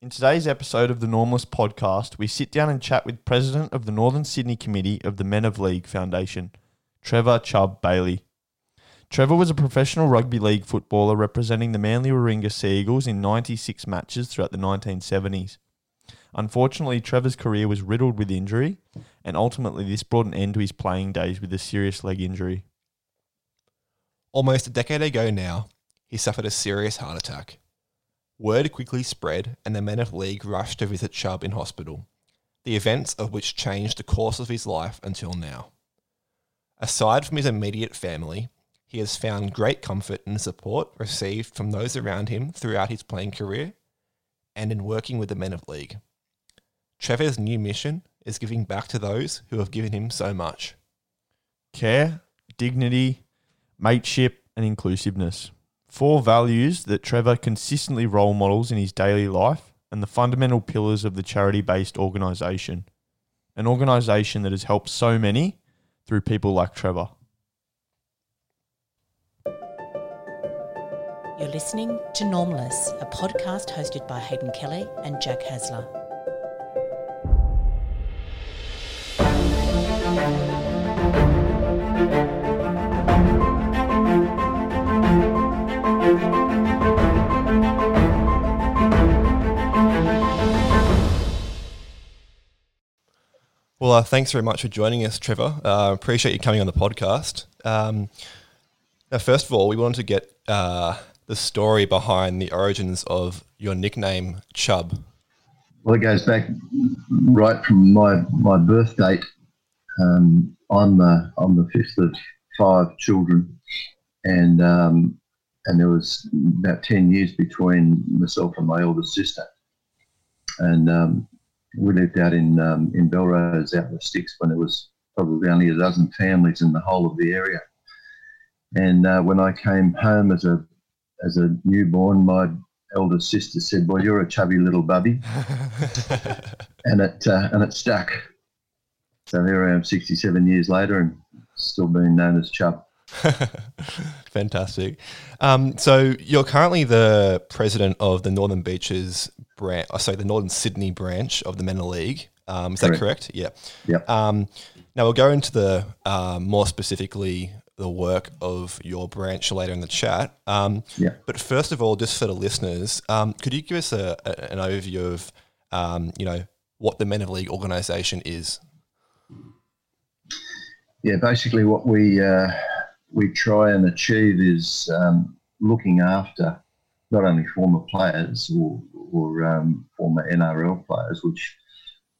In today's episode of the Normalist podcast, we sit down and chat with President of the Northern Sydney Committee of the Men of League Foundation, Trevor Chubb Bailey. Trevor was a professional rugby league footballer representing the Manly Warringah Sea Eagles in 96 matches throughout the 1970s. Unfortunately, Trevor's career was riddled with injury, and ultimately, this brought an end to his playing days with a serious leg injury. Almost a decade ago now, he suffered a serious heart attack. Word quickly spread, and the men of league rushed to visit Chubb in hospital, the events of which changed the course of his life until now. Aside from his immediate family, he has found great comfort the support received from those around him throughout his playing career and in working with the men of league. Trevor's new mission is giving back to those who have given him so much. Care, dignity, mateship, and inclusiveness. Four values that Trevor consistently role models in his daily life and the fundamental pillars of the charity based organisation. An organisation that has helped so many through people like Trevor. You're listening to Normalists, a podcast hosted by Hayden Kelly and Jack Hasler. Well, uh, thanks very much for joining us, Trevor. Uh, appreciate you coming on the podcast. Um, now, first of all, we wanted to get uh, the story behind the origins of your nickname, Chub. Well, it goes back right from my, my birth date. Um, I'm, uh, I'm the fifth of five children, and, um, and there was about 10 years between myself and my older sister. And um, we lived out in um, in Belrose out in the sticks when there was probably only a dozen families in the whole of the area. And uh, when I came home as a as a newborn, my elder sister said, "Well, you're a chubby little bubby," and it uh, and it stuck. So here I am, 67 years later, and still being known as Chub. Fantastic. Um, so you're currently the president of the Northern Beaches branch, oh, sorry, the Northern Sydney branch of the Men League. Um, is that correct? Yeah. Yeah. Um, now we'll go into the uh, more specifically the work of your branch later in the chat. Um, Yeah. But first of all, just for the listeners, um, could you give us a, a, an overview of, um, you know, what the Men of League organisation is? Yeah, basically what we uh, we try and achieve is um, looking after not only former players or, or um, former NRL players, which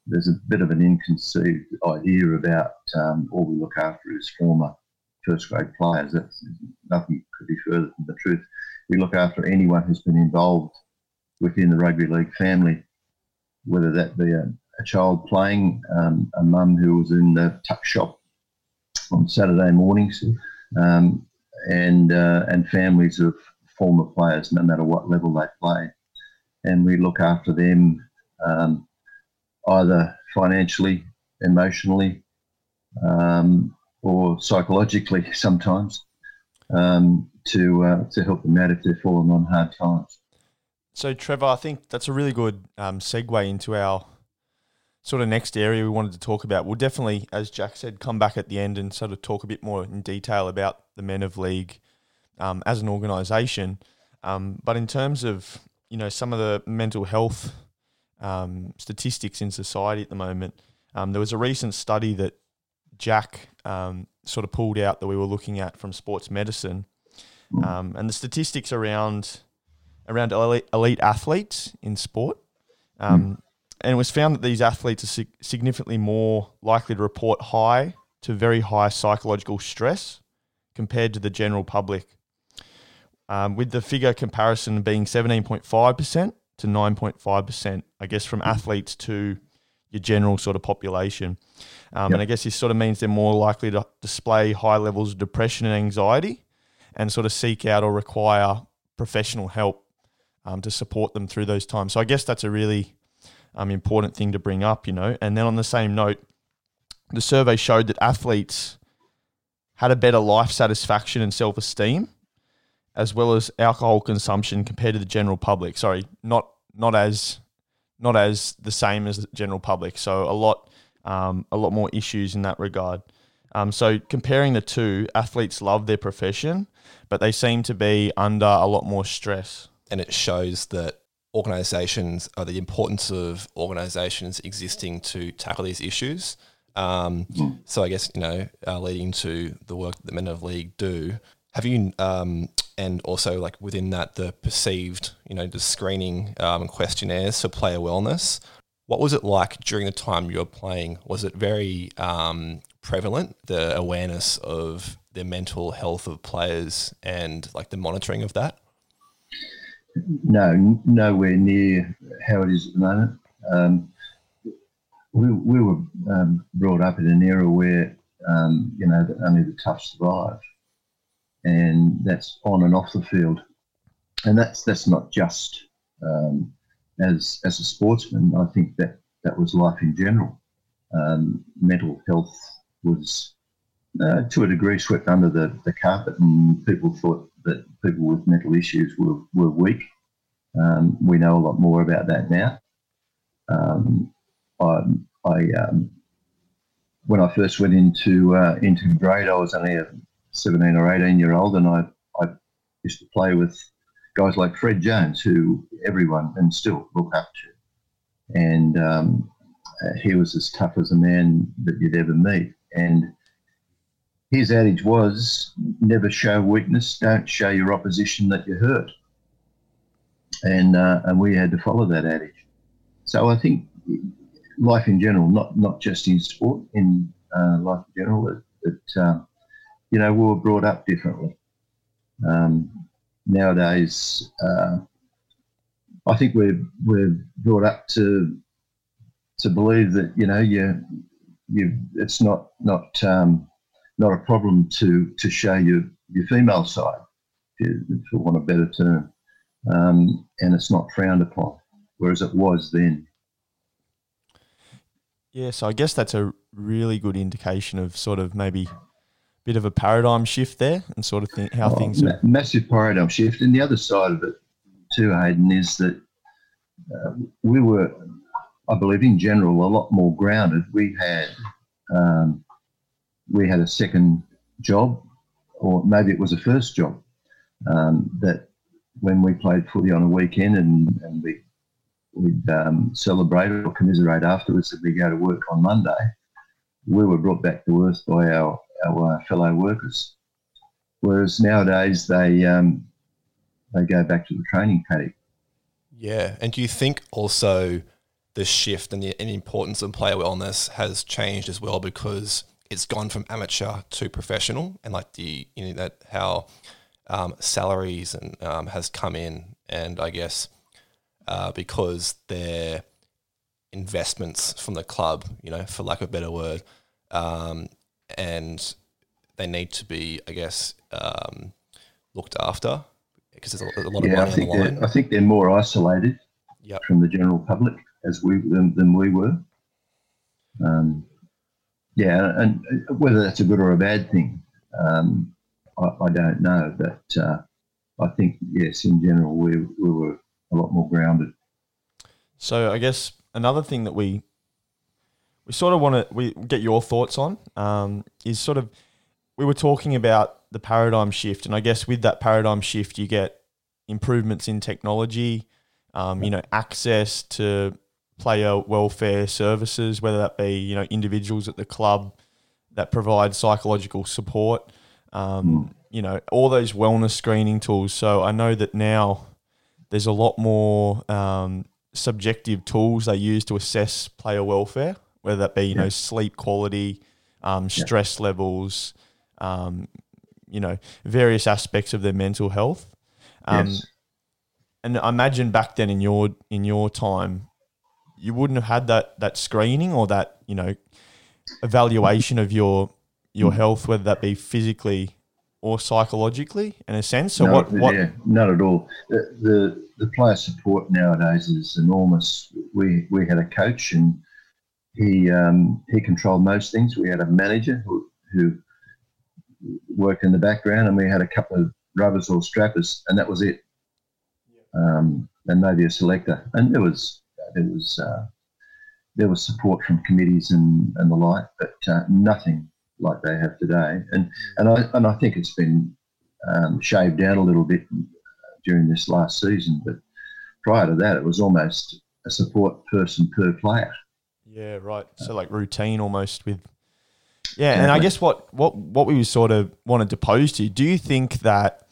there's a bit of an inconceived idea about um, all we look after is former first grade players. That's nothing could be further from the truth. We look after anyone who's been involved within the rugby league family, whether that be a, a child playing, um, a mum who was in the tuck shop on Saturday mornings, um, and uh, and families of former players, no matter what level they play, and we look after them um, either financially, emotionally, um, or psychologically sometimes um, to uh, to help them out if they're falling on hard times. So, Trevor, I think that's a really good um, segue into our sort of next area we wanted to talk about. We'll definitely, as Jack said, come back at the end and sort of talk a bit more in detail about the Men of League um, as an organisation. Um, but in terms of you know some of the mental health um, statistics in society at the moment, um, there was a recent study that Jack um, sort of pulled out that we were looking at from Sports Medicine, um, and the statistics around around elite, athletes in sport. Um, and it was found that these athletes are sig- significantly more likely to report high to very high psychological stress compared to the general public. Um, with the figure comparison being 17.5% to 9.5%, I guess, from athletes to your general sort of population. Um, And I guess this sort of means they're more likely to display high levels of depression and anxiety and sort of seek out or require professional help um, to support them through those times. So I guess that's a really um, important thing to bring up, you know. And then on the same note, the survey showed that athletes had a better life satisfaction and self esteem, as well as alcohol consumption compared to the general public. Sorry, not not as not as the same as the general public. So a lot, um, a lot more issues in that regard. Um, so comparing the two, athletes love their profession, but they seem to be under a lot more stress. And it shows that organizations are the importance of organizations existing to tackle these issues. Um, so I guess you know, uh, leading to the work that the Men of League do. Have you, um, and also like within that, the perceived, you know, the screening um, questionnaires for player wellness. What was it like during the time you were playing? Was it very um, prevalent, the awareness of the mental health of players and like the monitoring of that? No, nowhere near how it is at the moment. Um, we, we were um, brought up in an era where, um, you know, only the tough survive. And that's on and off the field. And that's that's not just um, as as a sportsman. I think that that was life in general. Um, mental health was uh, to a degree swept under the, the carpet, and people thought that people with mental issues were, were weak. Um, we know a lot more about that now. Um, I, I um, when I first went into uh, into grade, I was only a 17 or 18 year old, and I, I used to play with guys like Fred Jones, who everyone and still look up to. And um, he was as tough as a man that you'd ever meet. And his adage was never show weakness, don't show your opposition that you're hurt. And, uh, and we had to follow that adage. So I think life in general, not, not just in sport, in uh, life in general, that, uh, you know, we were brought up differently. Um, nowadays, uh, I think we're, we're brought up to to believe that you know you you it's not not um, not a problem to to show your your female side, if you, want a better term, um, and it's not frowned upon, whereas it was then. Yeah, so I guess that's a really good indication of sort of maybe bit of a paradigm shift there, and sort of think how Oh, things ma- are. massive paradigm shift, and the other side of it too, Hayden, is that uh, we were, I believe, in general, a lot more grounded. We had um, we had a second job, or maybe it was a first job. Um, that when we played footy on a weekend and, and we we'd um, celebrate or commiserate afterwards that we go to work on Monday, we were brought back to earth by our our uh, fellow workers. Whereas nowadays they um, they go back to the training paddock. Yeah, and do you think also the shift and the and importance of player wellness has changed as well because it's gone from amateur to professional, and like the you know that how um, salaries and um, has come in, and I guess uh, because they're investments from the club, you know, for lack of a better word, um, and they need to be, I guess, um, looked after because there's a, a lot of Yeah, I money on think the line. I think they're more isolated Yep. from the general public as we than, than we were. Um, yeah, and whether that's a good or a bad thing, um, I, I don't know. But uh, I think yes, in general, we we were a lot more grounded. So I guess another thing that we we sort of want to we get your thoughts on um, is sort of we were talking about the paradigm shift, and I guess with that paradigm shift, you get improvements in technology, um, you know, access to player welfare services, whether that be you know individuals at the club that provide psychological support, um, you know, all those wellness screening tools. So I know that now there's a lot more um, subjective tools they use to assess player welfare, whether that be you know sleep quality, um, stress levels, um, you know various aspects of their mental health. Um, yes. And I imagine back then in your in your time, you wouldn't have had that that screening or that you know evaluation of your your health, whether that be physically or psychologically, in a sense. So no, what what yeah, not at all. The, the the player support nowadays is enormous. We we had a coach and he um, he controlled most things. We had a manager who, who worked in the background, and we had a couple of rubbers or strappers, and that was it. Um, and maybe a selector, and there was there was uh, there was support from committees and, and the like, but uh, nothing like they have today. And and I and I think it's been um, shaved down a little bit during this last season, but prior to that, it was almost a support person per player. Yeah, right. So like routine almost with. Yeah, and I guess what what what we sort of wanted to pose to you. Do you think that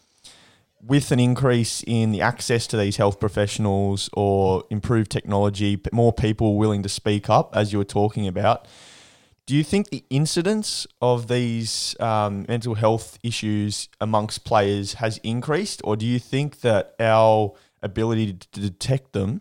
with an increase in the access to these health professionals or improved technology, more people willing to speak up, as you were talking about, do you think the incidence of these um, mental health issues amongst players has increased, or do you think that our ability to detect them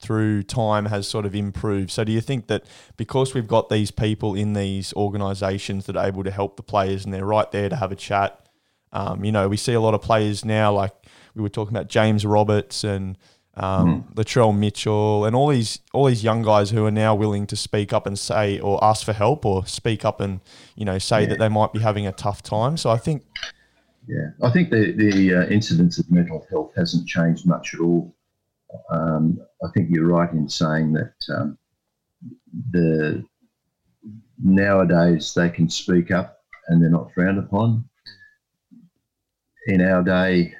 through time has sort of improved. So do you think that because we've got these people in these organisations that are able to help the players and they're right there to have a chat, um, you know, we see a lot of players now, like we were talking about James Roberts and um, mm. Latrell Mitchell and all these all these young guys who are now willing to speak up and say or ask for help or speak up and you know say yeah. that they might be having a tough time. So I think. Yeah, I think the the uh, incidence of mental health hasn't changed much at all um, I think you're right in saying that um, the nowadays they can speak up and they're not frowned upon. In our day,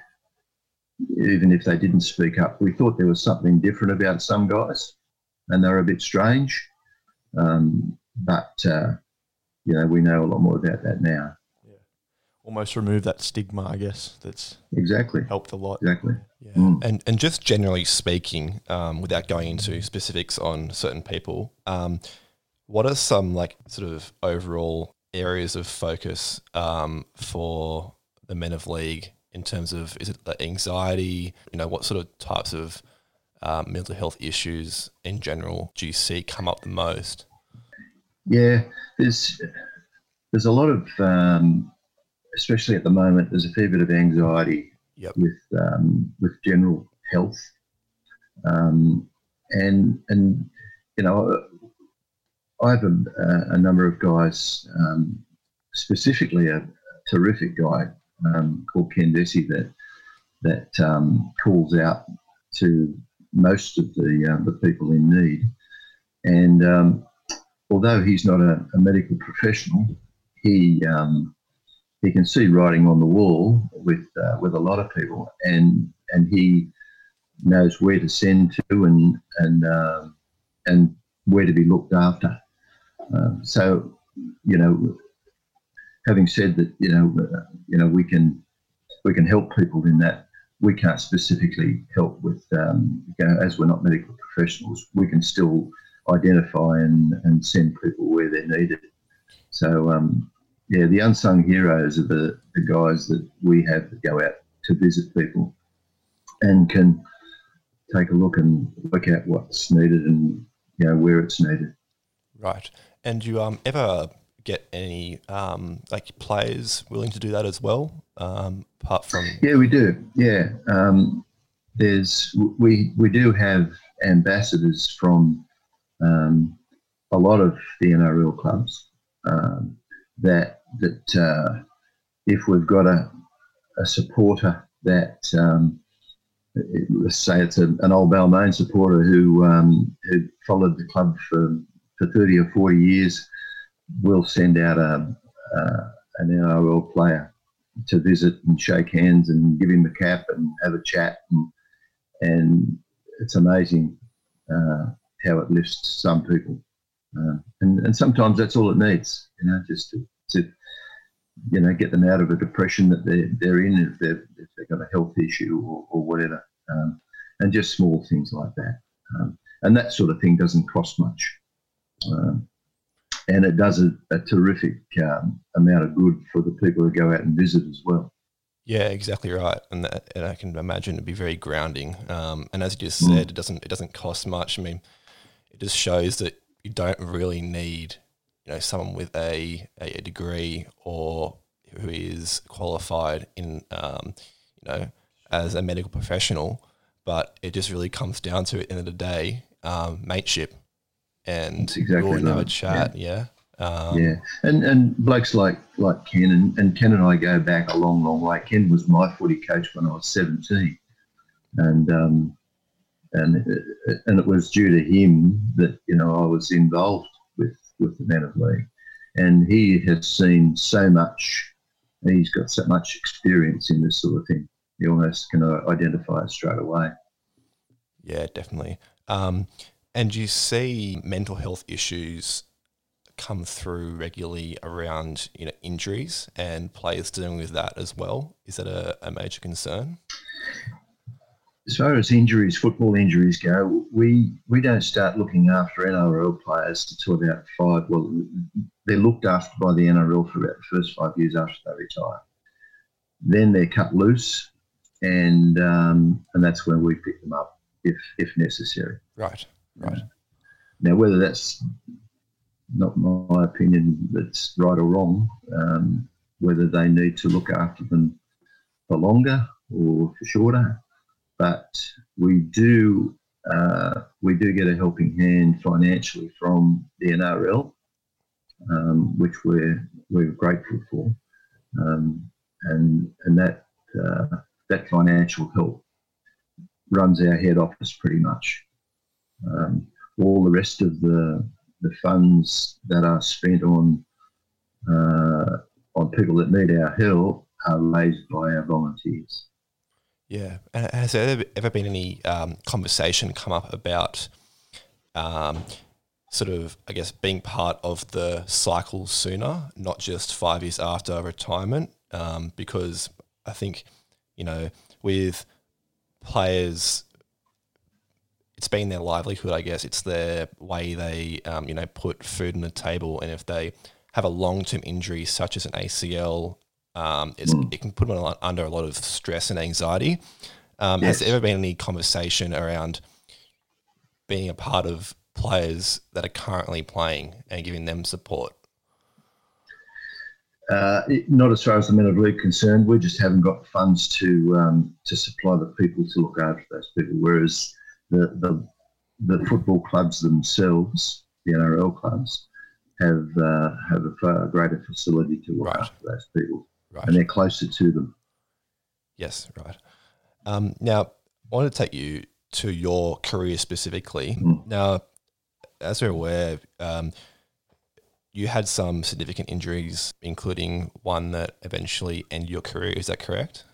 even if they didn't speak up, we thought there was something different about some guys, and they're a bit strange. Um, but uh, you know, we know a lot more about that now. Yeah, almost remove that stigma, I guess. That's exactly helped a lot. Exactly. Yeah. Mm. And and just generally speaking, um, without going into specifics on certain people, um, what are some like sort of overall areas of focus um, for the men of league in terms of is it like anxiety? You know, what sort of types of um, mental health issues in general do you see come up the most? Yeah, there's there's a lot of, um, especially at the moment, there's a fair bit of anxiety yep. with um, with general health, um, and and you know, I have a, a number of guys, um, specifically a, terrific guy um, called Ken Desi that that um, calls out to most of the uh, the people in need, and um, although he's not a, a medical professional, he um, he can see writing on the wall with uh, with a lot of people, and and he knows where to send to and and um, and where to be looked after. Um, so, you know, having said that, you know, uh, you know, we can we can help people in that. We can't specifically help with, um, you know, as we're not medical professionals, we can still identify and, and send people where they're needed. So, um, yeah, the unsung heroes are the, the guys that we have that go out to visit people and can take a look and work out what's needed and you know where it's needed. Right. And you um ever get any um like players willing to do that as well? Um, apart from yeah, we do. Yeah, um, there's we we do have ambassadors from um, a lot of the NRL clubs um, that that uh, if we've got a, a supporter that um, let's say it's a, an old Balmain supporter who um, who followed the club for, for 30 or 40 years, we'll send out a, an NRL player to visit and shake hands and give him the cap and have a chat and and it's amazing uh, how it lifts some people uh, and, and sometimes that's all it needs you know just to, to you know, get them out of a depression that they're, they're in if they've, if they've got a health issue or, or whatever. Um, and just small things like that. Um, and that sort of thing doesn't cost much. Um, and it does a, a terrific um, amount of good for the people who go out and visit as well. Yeah, exactly right, and, that, and I can imagine it'd be very grounding. Um, and as you just mm. said, it doesn't it doesn't cost much. I mean, it just shows that you don't really need you know someone with a, a degree or who is qualified in um, you know as a medical professional, but it just really comes down to at the end of the day um, mateship and exactly you'll right. chat, yeah. Yeah. Um, yeah, and and blokes like like Ken and, and Ken and I go back a long, long way. Ken was my footy coach when I was seventeen, and um, and and it was due to him that you know I was involved with the of League, and he has seen so much. He's got so much experience in this sort of thing. He almost can identify it straight away. Yeah, definitely. Um, and you see mental health issues come through regularly around you know injuries and players dealing with that as well. Is that a, a major concern? As far as injuries, football injuries go, we we don't start looking after NRL players until about five. Well, they're looked after by the NRL for about the first five years after they retire. Then they're cut loose, and um, and that's when we pick them up if if necessary. Right, right. Now, whether that's not my opinion, that's right or wrong. Um, whether they need to look after them for longer or for shorter, but we do uh, we do get a helping hand financially from the NRL, um, which we're we're grateful for, um, and and that uh, that financial help runs our head office pretty much. Um, all the rest of the the funds that are spent on uh, on people that need our help are raised by our volunteers. Yeah, and has there ever been any um, conversation come up about um, sort of, I guess, being part of the cycle sooner, not just five years after retirement? Um, because I think, you know, with players, it's been their livelihood, I guess. It's their way they, um, you know, put food on the table. And if they have a long term injury, such as an ACL, um, mm. It can put them under a lot of stress and anxiety. Um, yes. Has there ever been any conversation around being a part of players that are currently playing and giving them support? Uh, not as far as the men of league concerned. We just haven't got the funds to um, to supply the people to look after those people. Whereas the the, the football clubs themselves, the NRL clubs, have uh, have a far greater facility to look right. after those people right. and they're closer to them. Yes, right. Um, now, I want to take you to your career specifically. Mm. Now, as we're aware, um, you had some significant injuries, including one that eventually ended your career. Is that correct?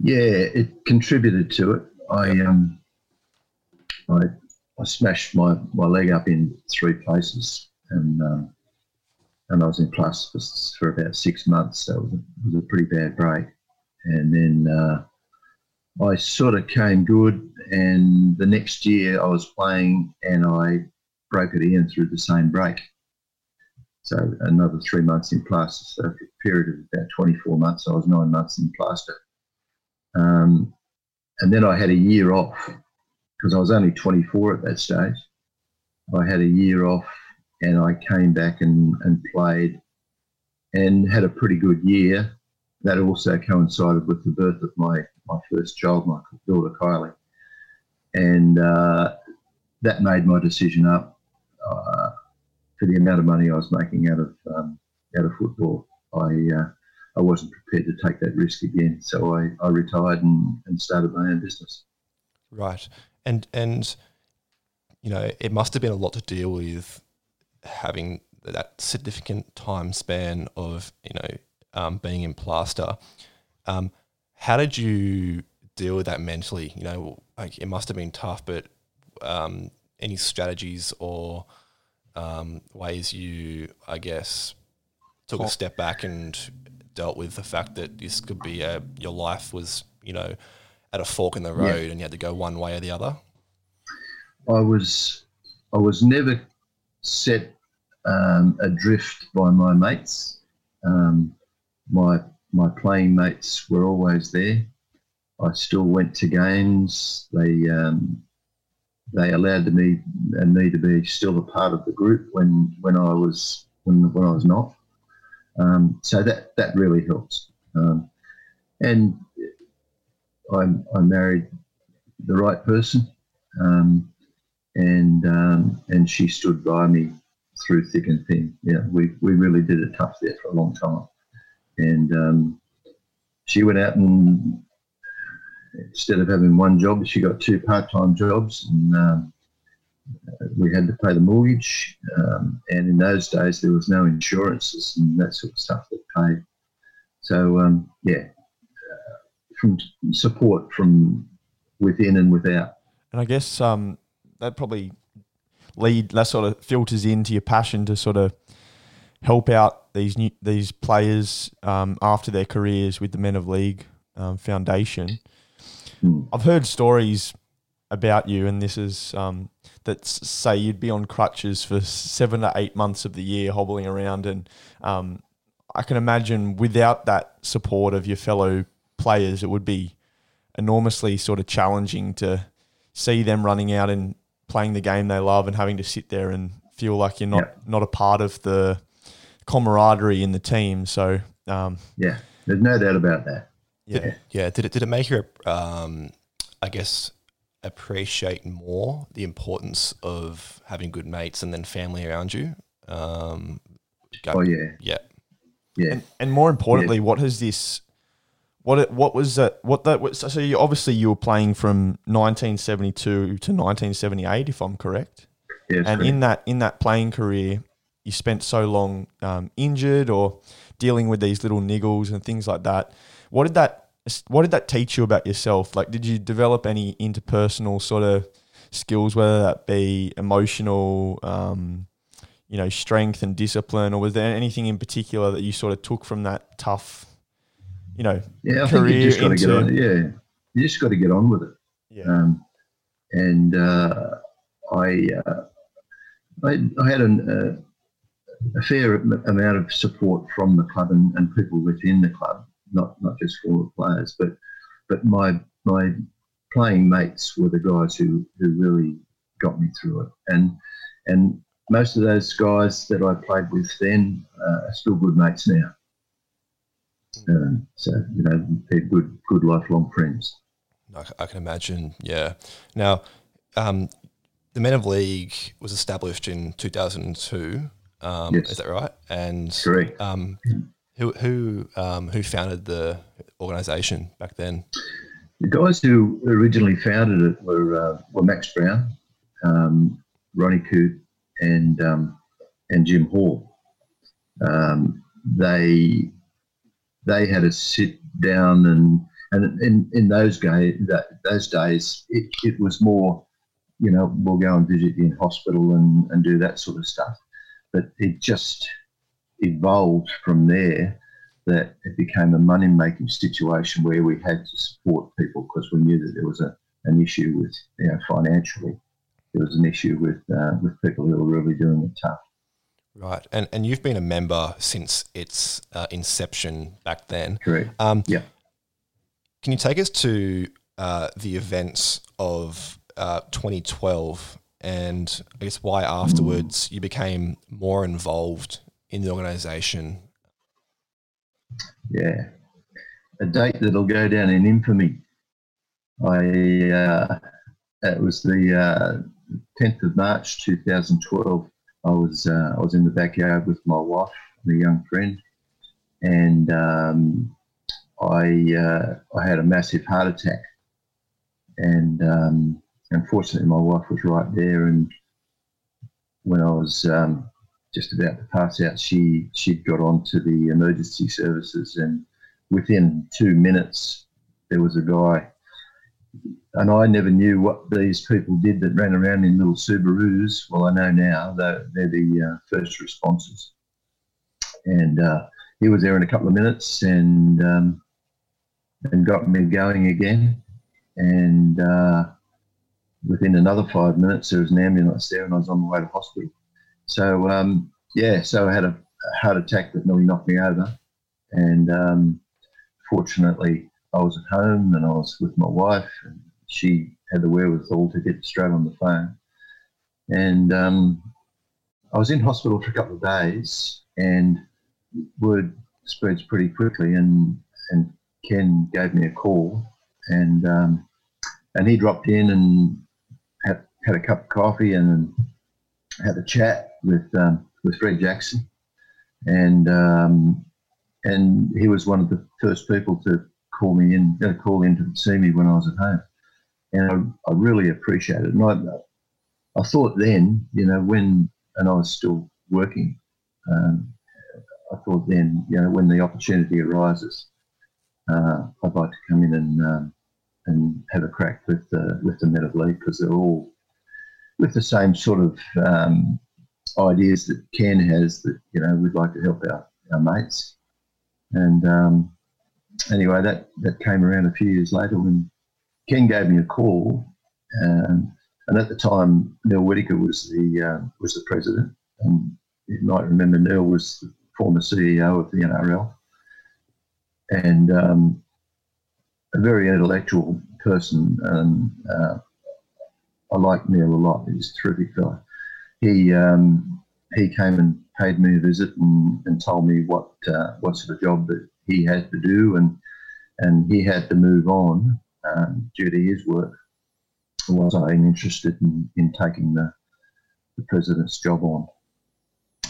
Yeah, it contributed to it. I um, I, I smashed my, my leg up in three places, and um, and I was in plaster for about six months. So it was a, pretty bad break. And then uh, I sort of came good. And the next year I was playing and I broke it in through the same break. So another three months in plaster. So for a period of about 24 months, I was nine months in plaster. Um, and then I had a year off because I was only 24 at that stage. I had a year off and I came back and, and played and had a pretty good year. That also coincided with the birth of my, my first child, my daughter Kylie. And uh, that made my decision up uh, for the amount of money I was making out of um, out of football. I uh, I wasn't prepared to take that risk again, so I, I retired and, and started my own business. Right, and and you know it must have been a lot to deal with having that significant time span of you know um, being in plaster. Um, how did you deal with that mentally? You know, like it must have been tough, but um, any strategies or um, ways you, I guess, took a step back and dealt with the fact that this could be a your life was you know at a fork in the road yeah. and you had to go one way or the other. I was I was never set um, adrift by my mates. Um, my my playing mates were always there. I still went to games. They um, they allowed me and me to be still a part of the group when when I was when when I was not. Um, so that that really helps. Um, and I I married the right person, um, and um, and she stood by me through thick and thin. Yeah, we, we really did it tough there for a long time. And um, she went out and instead of having one job, she got two part-time jobs, and um, we had to pay the mortgage. Um, and in those days, there was no insurances and that sort of stuff that paid. So um, yeah, uh, from support from within and without. And I guess um, that probably lead that sort of filters into your passion to sort of help out these new these players um, after their careers with the Men of League um, Foundation. Mm. I've heard stories about you, and this is um, that say you'd be on crutches for seven to eight months of the year, hobbling around, and um, I can imagine without that support of your fellow players, it would be enormously sort of challenging to see them running out and playing the game they love and having to sit there and feel like you're not not a part of the camaraderie in the team. So um, Yeah, there's no doubt about that. yeah, Yeah. Did it did it make you, um, I guess, appreciate more the importance of having good mates and then family around you? Um, go- Oh yeah, yeah. yeah. and, and more importantly, what has this? What it, what was that? What that was? So you obviously you were playing from 1972 to 1978, if I'm correct. yeah and in that in that playing career, you spent so long um, injured or dealing with these little niggles and things like that. What did that What did that teach you about yourself? Like, did you develop any interpersonal sort of skills, whether that be emotional, um, you know, strength and discipline, or was there anything in particular that you sort of took from that tough, you know, yeah, I think you just got to get into- on. Yeah, you just got to get on with it. yeah, Um, and uh, I, uh, I, I had an, uh, a fair amount of support from the club and, and people within the club, not not just former players, but but my my playing mates were the guys who, who really got me through it. And and most of those guys that I played with then uh, are still good mates now. Um, so you know they're good good lifelong friends. I, can imagine. Yeah. Now, um, the Men of League was established in 2002. Um, Yes. Is that right? And Correct. um, who who um, who founded the organisation back then? The guys who originally founded it were uh, were Max Brown, um, Ronnie Coote, and um, and Jim Hall. Um, they they had to sit down and and in, in those days that those days it, it was more you know we'll go and visit in hospital and, and do that sort of stuff but it just evolved from there that it became a money making situation where we had to support people because we knew that there was a, an issue with, you know, financially. There was an issue with uh, with people who were really doing it tough. Right. And and you've been a member since its uh, inception back then. Correct. Um, Yeah. Can you take us to uh, the events of uh, 2012 and I guess why afterwards you became more involved in the organisation? Yeah. A date that'll go down in infamy. I uh, it was the uh, 10th of March 2012. I was uh, I was in the backyard with my wife and a young friend, and um, I uh, I had a massive heart attack, and um, unfortunately my wife was right there, and when I was um, just about to pass out, she she'd got on to the emergency services, and within two minutes there was a guy, and I never knew what these people did that ran around in little Subarus. Well, I know now that they're the uh, first responses, and uh, he was there in a couple of minutes and um, and got me going again, and. Uh, Within another five minutes, there was an ambulance there, and I was on my way to hospital. So um, yeah, so I had a, a heart attack that nearly knocked me over, and um, fortunately, I was at home and I was with my wife, and she had the wherewithal to get straight on the phone, and um, I was in hospital for a couple of days, and word spreads pretty quickly, and and Ken gave me a call, and um, and he dropped in and had had a cup of coffee and had a chat with um, with Fred Jackson, and um, and he was one of the first people to call me in, uh, call in to see me when I was at home, and I, I really appreciated it. And I, I thought then, you know, when and I was still working, um, I thought then, you know, when the opportunity arises, uh, I'd like to come in and um, and have a crack with the with the Men of League because they're all with the same sort of um, ideas that Ken has that you know we'd like to help our, our mates. And um, anyway, that that came around a few years later when Ken gave me a call, um, and at the time Neil Whittaker was the uh, was the president, and you might remember Neil was the former CEO of the NRL, and um, a very intellectual person. And uh, I like Neil a lot. He's a terrific fellow. He um, he came and paid me a visit and, and told me what uh, what sort of job that he had to do and and he had to move on um, due to his work. Was I interested in, in taking the, the president's job on?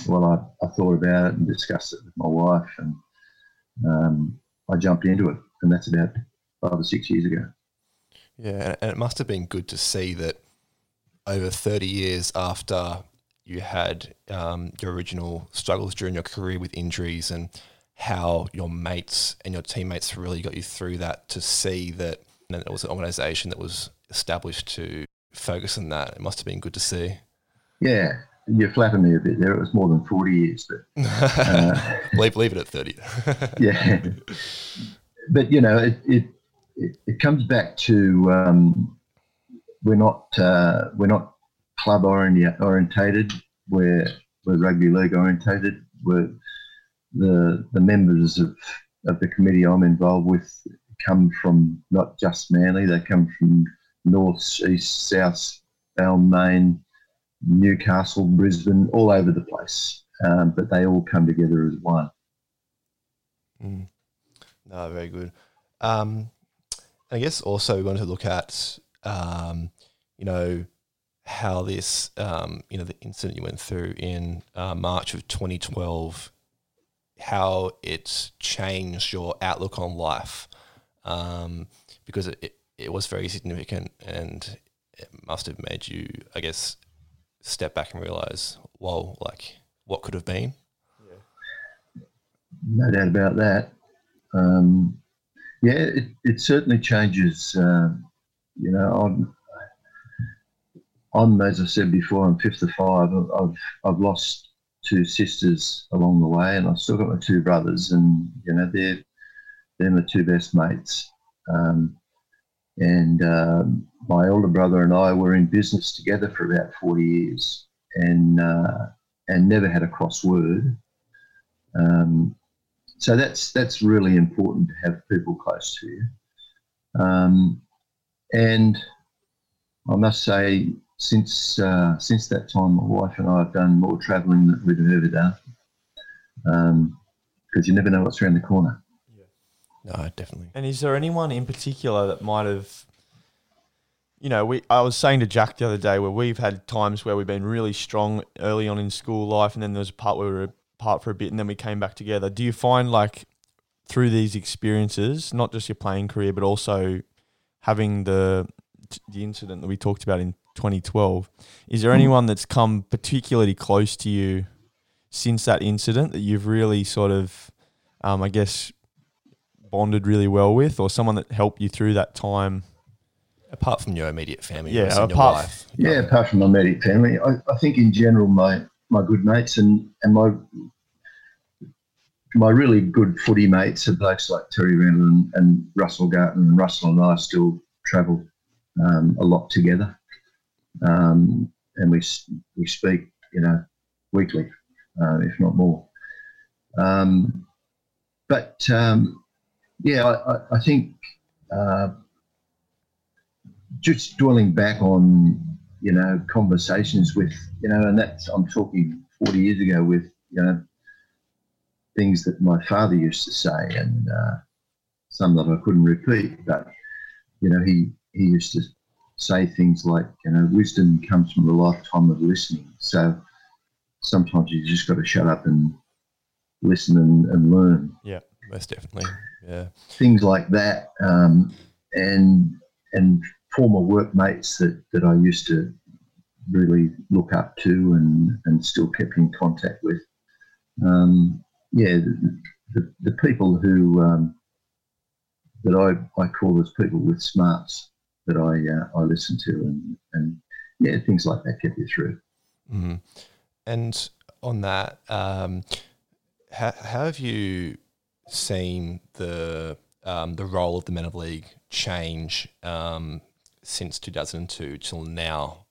Well, I, I thought about it and discussed it with my wife, and um, I jumped into it, and that's about five or six years ago. Yeah, and it must have been good to see that over 30 years after you had um, your original struggles during your career with injuries and how your mates and your teammates really got you through that to see that it was an organization that was established to focus on that. It must have been good to see. Yeah, you flatter me a bit there. It was more than 40 years, but uh, leave, leave it at 30. yeah. But, you know, it, it, it, it comes back to um, we're not uh, we're not club orientated. We're we're rugby league orientated. We're the the members of of the committee I'm involved with come from not just Manly. They come from north, east, south, Balmain, Newcastle, Brisbane, all over the place. Um, but they all come together as one. Mm. No, very good. Um, I guess also we want to look at um, you know, how this, um, you know, the incident you went through in uh, March of 2012, how it's changed your outlook on life, um, because it, it, it was very significant and it must have made you, I guess, step back and realize, well, like what could have been. Yeah. No doubt about that. Um, yeah, it, it certainly changes. Uh, you know, I'm I'm, as I said before, I'm fifth of five. I've I've lost two sisters along the way, and I've still got my two brothers, and you know they're they're my two best mates. Um, and um, my older brother and I were in business together for about forty years, and uh, and never had a cross word. Um, so that's that's really important to have people close to you. Um, and I must say, since uh, since that time, my wife and I have done more travelling than we've ever done. Because um, you never know what's around the corner. Yeah. No, definitely. And is there anyone in particular that might have, you know, we I was saying to Jack the other day where we've had times where we've been really strong early on in school life, and then there was a part where we were apart for a bit, and then we came back together. Do you find like through these experiences, not just your playing career, but also having the the incident that we talked about in 2012. Is there anyone that's come particularly close to you since that incident that you've really sort of, um, I guess, bonded really well with, or someone that helped you through that time? Apart from your immediate family, yeah, apart, yeah, apart from my immediate family, I, I think in general my my good mates and and my my really good footy mates are blokes like Terry Randall and, and Russell Gartner, and Russell and I still travel um, a lot together um, and we we speak, you know, weekly, uh, if not more. Um, but um, yeah, I, I think uh, just dwelling back on you know conversations with you know, and that's I'm talking 40 years ago with you know things that my father used to say and uh, some that I couldn't repeat, but you know he he used to say things like, you know, wisdom comes from a lifetime of listening. So sometimes you just got to shut up and listen and, and learn. Yeah. most definitely. Yeah. things like that, um, and and former workmates that, that I used to really look up to and, and still kept in contact with. Um, yeah, the, the, the people who um, that I, I call as people with smarts that I uh, I listen to and, and yeah things like that get you through. Mhm. And on that, um, how, how have you seen the um, the role of the Men of League change um, since 2002 till now?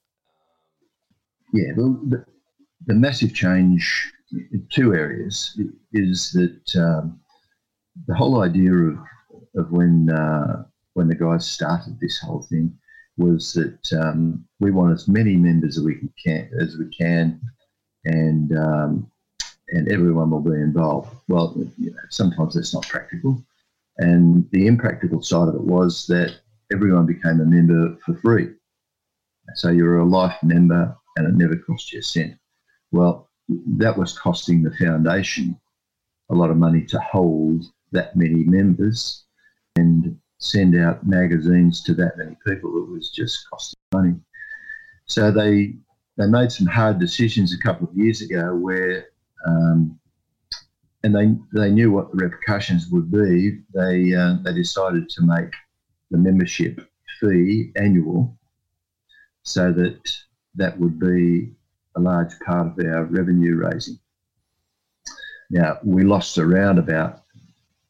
Yeah, the, the, the massive change in two areas is that um, the whole idea of, of when uh, when the guys started this whole thing was that um, we want as many members as we can as we can, and um, and everyone will be involved. Well, you know, sometimes that's not practical, and the impractical side of it was that everyone became a member for free. So you're a life member, and it never cost you a cent. Well, that was costing the foundation a lot of money to hold that many members and send out magazines to that many people. It was just costing money. So they they made some hard decisions a couple of years ago where, um, and they they knew what the repercussions would be. They uh, they decided to make the membership fee annual, so that that would be a large part of our revenue raising. Now, we lost around about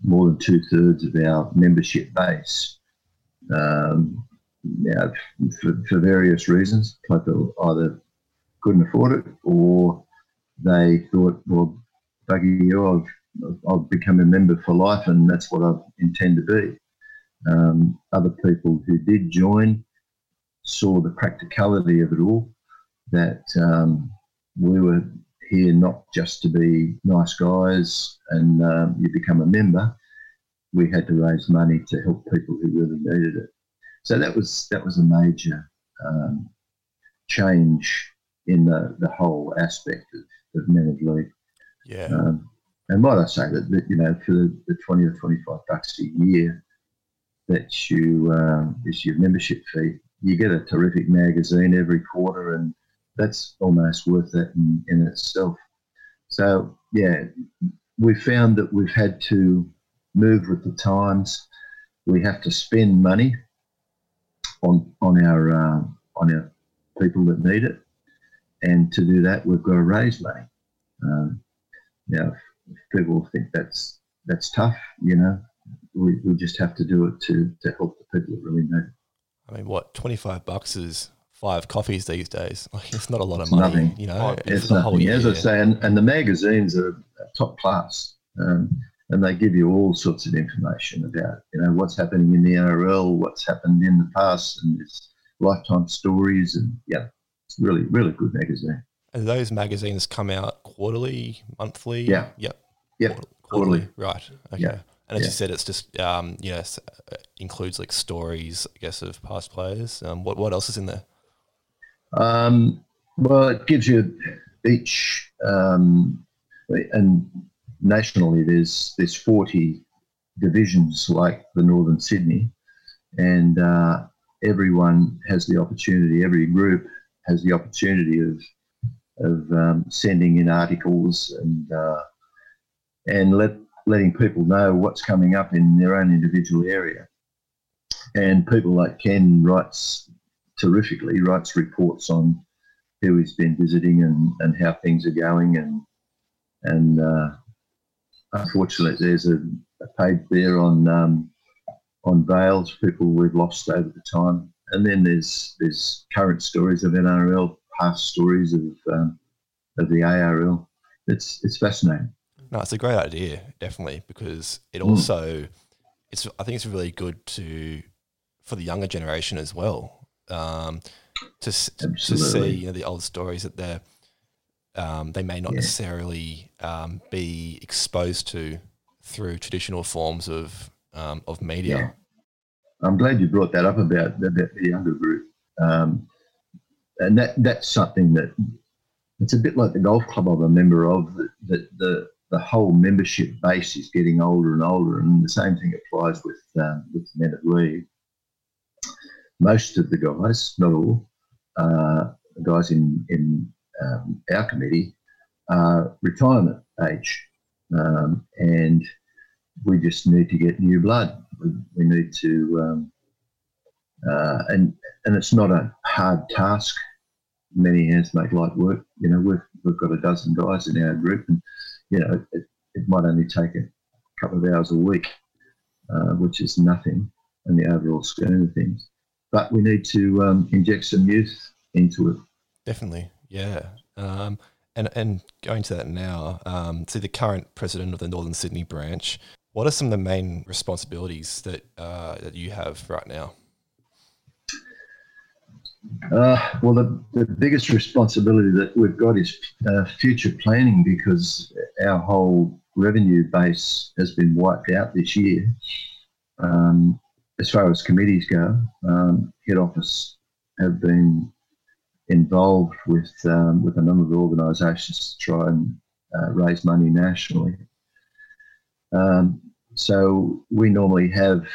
more than two thirds of our membership base. Um, now, for, for various reasons, people either couldn't afford it or they thought, well, buggy you, I've, I've become a member for life and that's what I intend to be. Um, other people who did join saw the practicality of it all, that um, we were here not just to be nice guys and um, you become a member. We had to raise money to help people who really needed it. So that was that was a major um, change in the, the whole aspect of, of Men of League. Yeah. Um, and might I say that, that you know for the, the twenty or twenty five bucks a year that you um, is your membership fee, you get a terrific magazine every quarter, and that's almost worth it in, in itself. So yeah, we found that we've had to move with the times. We have to spend money on on our uh, on our people that need it, and to do that, we've got to raise money. Um, now, if people think that's that's tough, you know, we, we just have to do it to to help the people that really need it. I mean, what, 25 bucks is five coffees these days? Like, it's not a lot of It's money, nothing. you know? It's whole nothing. As I say, and, and the magazines are top class, um, and they give you all sorts of information about you know what's happening in the NRL, what's happened in the past, and it's lifetime stories, and yeah, it's really really good magazine. And those magazines come out quarterly, monthly? Yeah. Yep. Yep, Quarter- quarterly. Right. Okay. Yeah. And as Yeah. you said, it's just, um, you know, uh, includes like stories, I guess, of past players. Um, what, what else is in there? Um, well, it gives you each, um, and nationally there's there's 40 divisions like the Northern Sydney, and uh, everyone has the opportunity. Every group has the opportunity of of um, sending in articles and uh, and let letting people know what's coming up in their own individual area. And people like Ken writes terrifically, writes reports on who he's been visiting and, and how things are going. And and uh, unfortunately, there's a, a page there on um, on Vales, people we've lost over the time. And then there's there's current stories of NRL, past stories of um, of the ARL. It's it's fascinating. No, it's a great idea, definitely, because it Mm. also, it's I think it's really good to for the younger generation as well, um, to to see you know the old stories that they're um, they may not Yeah. necessarily um, be exposed to through traditional forms of um, of media. Yeah. I'm glad you brought that up about, about the younger group. Um, and that that's something that it's a bit like the golf club I'm a member of. That, that the the whole membership base is getting older and older, and the same thing applies with um, with men of league. Most of the guys, not all, uh, guys in in um, our committee, are retirement age, um, and we just need to get new blood. We, we need to, um, uh, and and it's not a hard task. Many hands make light work. You know, we've we've got a dozen guys in our group, and you know, it, it might only take a couple of hours a week, uh, which is nothing in the overall scheme of things. But we need to um, inject some youth into it. Definitely, yeah. Um, and and going to that now, um, to the current president of the Northern Sydney branch, what are some of the main responsibilities that uh, that you have right now? Uh, well, the, the biggest responsibility that we've got is uh, future planning because our whole revenue base has been wiped out this year. Um, as far as committees go, um, head office have been involved with um, with a number of organisations to try and uh, raise money nationally. Um, so we normally have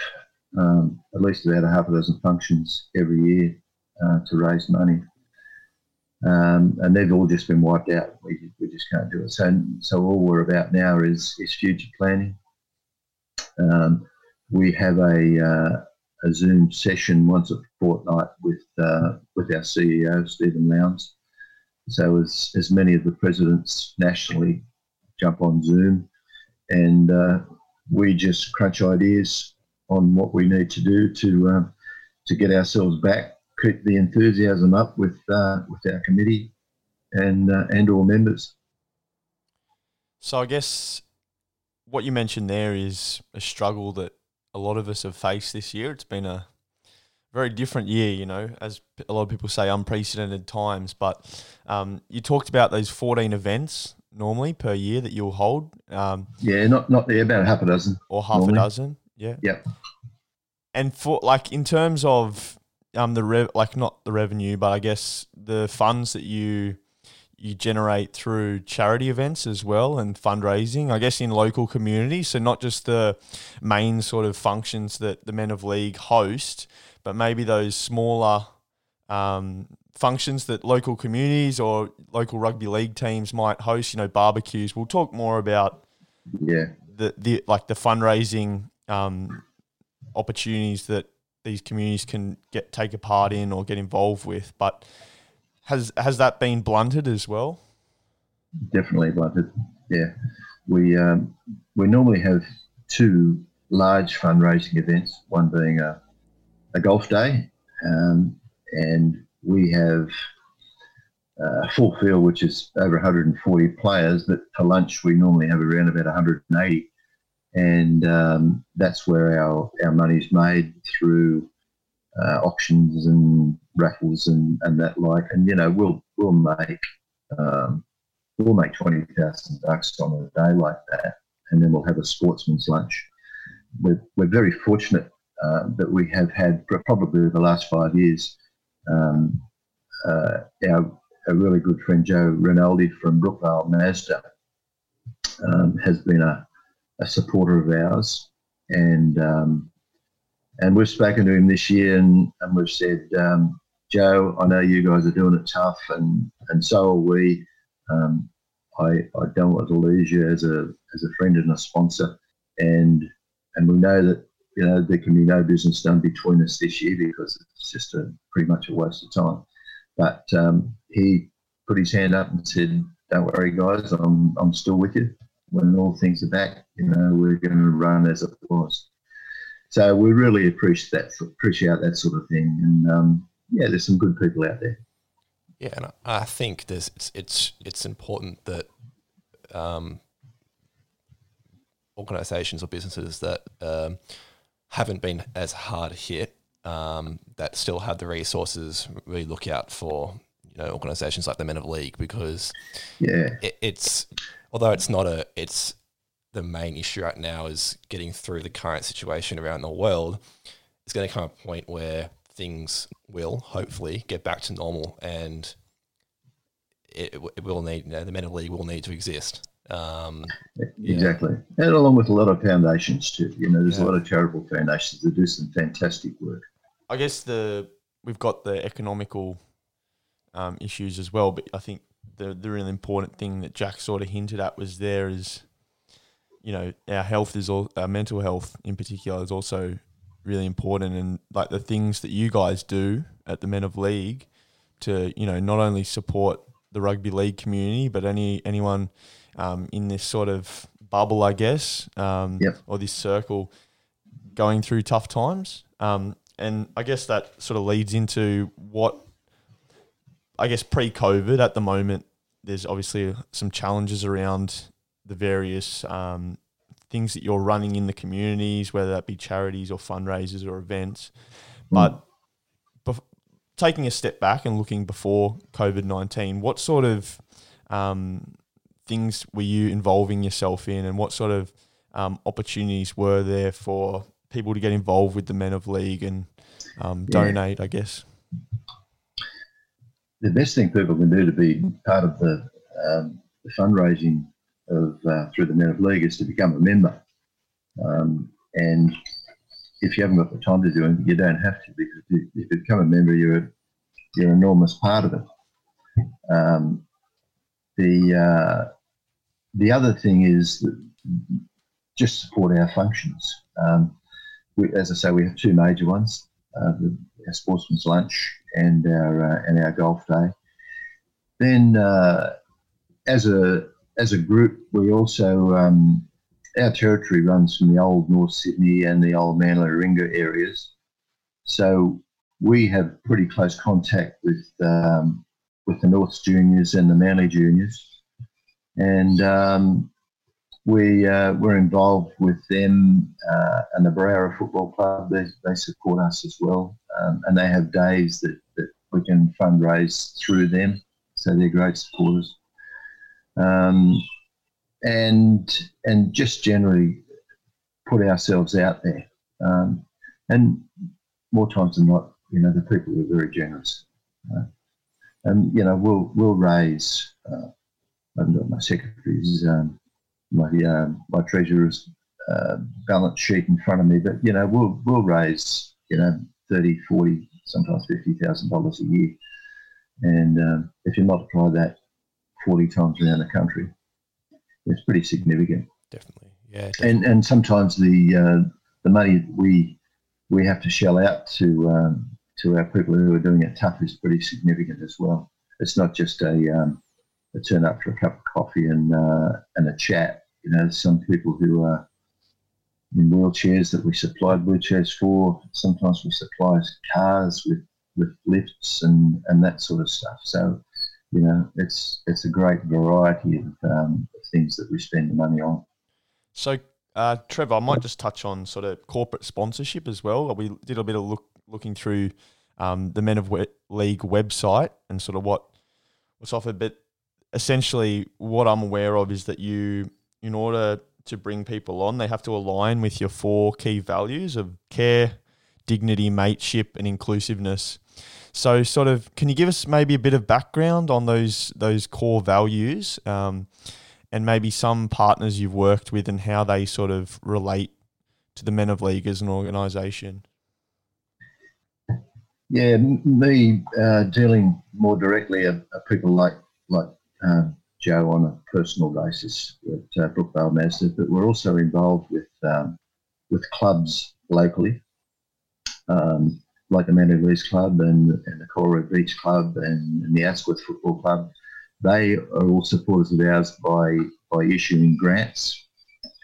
um, at least about a half a dozen functions every year uh, to raise money. Um, and they've all just been wiped out. We, we just can't do it. So, so all we're about now is, is future planning. Um, we have a, uh, a Zoom session once a fortnight with uh, with our CEO Stephen Lowndes. So as as many of the presidents nationally jump on Zoom, and uh, we just crunch ideas on what we need to do to um, to get ourselves back, keep the enthusiasm up with uh, with our committee and uh, and all members. So I guess what you mentioned there is a struggle that a lot of us have faced this year. It's been a very different year, you know, as a lot of people say, unprecedented times. But um, you talked about those 14 events normally per year that you'll hold. Um, yeah, not not yeah, about half a dozen or half normally. a dozen. Yeah. Yep. And for like in terms of um the rev like not the revenue, but I guess the funds that you you generate through charity events as well and fundraising, I guess, in local communities. So, not just the main sort of functions that the Men of League host, but maybe those smaller um, functions that local communities or local rugby league teams might host, you know, barbecues. We'll talk more about yeah the, the like the fundraising um, opportunities that these communities can get take a part in or get involved with. But has has that been blunted as well? Definitely blunted. Yeah, we um, we normally have two large fundraising events. One being a a golf day, um, and we have uh, a full field, which is over 140 players. But for lunch, we normally have around about 180, and um, that's where our our money's made through uh, auctions and raffles and, and that like. And you know, we'll we'll make um, we'll make twenty thousand bucks on a day like that, and then we'll have a sportsman's lunch. We're we're very fortunate uh, that we have had probably the last five years. Um, uh, our a really good friend Joe Rinaldi from Brookvale Mazda um, has been a, a supporter of ours, and um, and we've spoken to him this year and, and we've said, um, Joe, I know you guys are doing it tough and, and so are we. Um, I, I don't want to lose you as a, as a friend and a sponsor. And, and we know that, you know, there can be no business done between us this year because it's just a pretty much a waste of time. But um, he put his hand up and said, don't worry, guys, I'm, I'm still with you. When all things are back, you know, we're going to run as it was. So we really appreciate that appreciate that sort of thing, and um, yeah, there's some good people out there. Yeah, and I think there's it's it's it's important that um, organisations or businesses that um, haven't been as hard hit um, that still have the resources really look out for you know organisations like the Men of League because yeah, it, it's although it's not a it's the main issue right now is getting through the current situation around the world. It's going to come a point where things will hopefully get back to normal and it, it will need, you know, the men of league will need to exist. Um, Exactly. And along with a lot of foundations too. You know, there's a lot of charitable foundations that do some fantastic work. I guess the we've got the economical um, issues as well, but I think the the really important thing that Jack sort of hinted at was there is, you know, our health is all our mental health in particular is also really important, and like the things that you guys do at the Men of League to you know not only support the rugby league community, but any anyone um, in this sort of bubble, I guess, um, Yep. or this circle going through tough times. Um, and I guess that sort of leads into what I guess pre-COVID at the moment. There's obviously some challenges around the various um, things that you're running in the communities, whether that be charities or fundraisers or events. But bef- taking a step back and looking before COVID nineteen, what sort of um, things were you involving yourself in, and what sort of um, opportunities were there for people to get involved with the Men of League and um, Yeah. donate? I guess. the best thing people can do to be part of the, um, the fundraising of uh, through the Men of League is to become a member. Um, and if you haven't got the time to do it, you don't have to because if you become a member, you're a, you're an enormous part of it. Um, the uh, the other thing is that just support our functions. Um, we, as I say, we have two major ones: uh, the, our sportsman's lunch and our uh, and our golf day. Then, uh, as a as a group, we also um, our territory runs from the old North Sydney and the old Manly Warringah areas, so we have pretty close contact with um, with the North Juniors and the Manly Juniors, and um, we uh, we're involved with them uh, and the Barara Football Club. They, they support us as well, um, and they have days that, that we can fundraise through them. So they're great supporters, um, and and just generally put ourselves out there. Um, and more times than not, you know, the people are very generous, uh, and you know, we'll we'll raise. Uh, I've got my secretaries. Um, my uh, my treasurer's uh, balance sheet in front of me, but you know we'll we'll raise you know 30, 40, sometimes fifty thousand dollars a year, and um, if you multiply that forty times around the country, it's pretty significant. definitely. Yeah. And and sometimes the uh, the money we we have to shell out to um, to our people who are doing it tough is pretty significant as well. It's not just a um, a turn up for a cup of coffee and uh, and a chat. You know, some people who are in wheelchairs that we supplied wheelchairs for. Sometimes we supply cars with with lifts and and that sort of stuff. So, you know, it's it's a great variety of um, things that we spend the money on. So, uh, Trevor, I might just touch on sort of corporate sponsorship as well. We did a bit of look looking through um, the Men of we- League website and sort of what what's offered, but essentially, what I'm aware of is that you, in order to bring people on, they have to align with your four key values of care, dignity, mateship, and inclusiveness. So, sort of, can you give us maybe a bit of background on those those core values? Um, and maybe some partners you've worked with and how they sort of relate to the Men of League as an organisation. Yeah, me uh, dealing more directly are, are people like like um, Joe on a personal basis at uh, Brookvale Mazda, but we're also involved with um, with clubs locally, um, like the Mandeville Club and, and the Corey Beach Club and, and the Asquith Football Club. They are all supporters of ours by by issuing grants,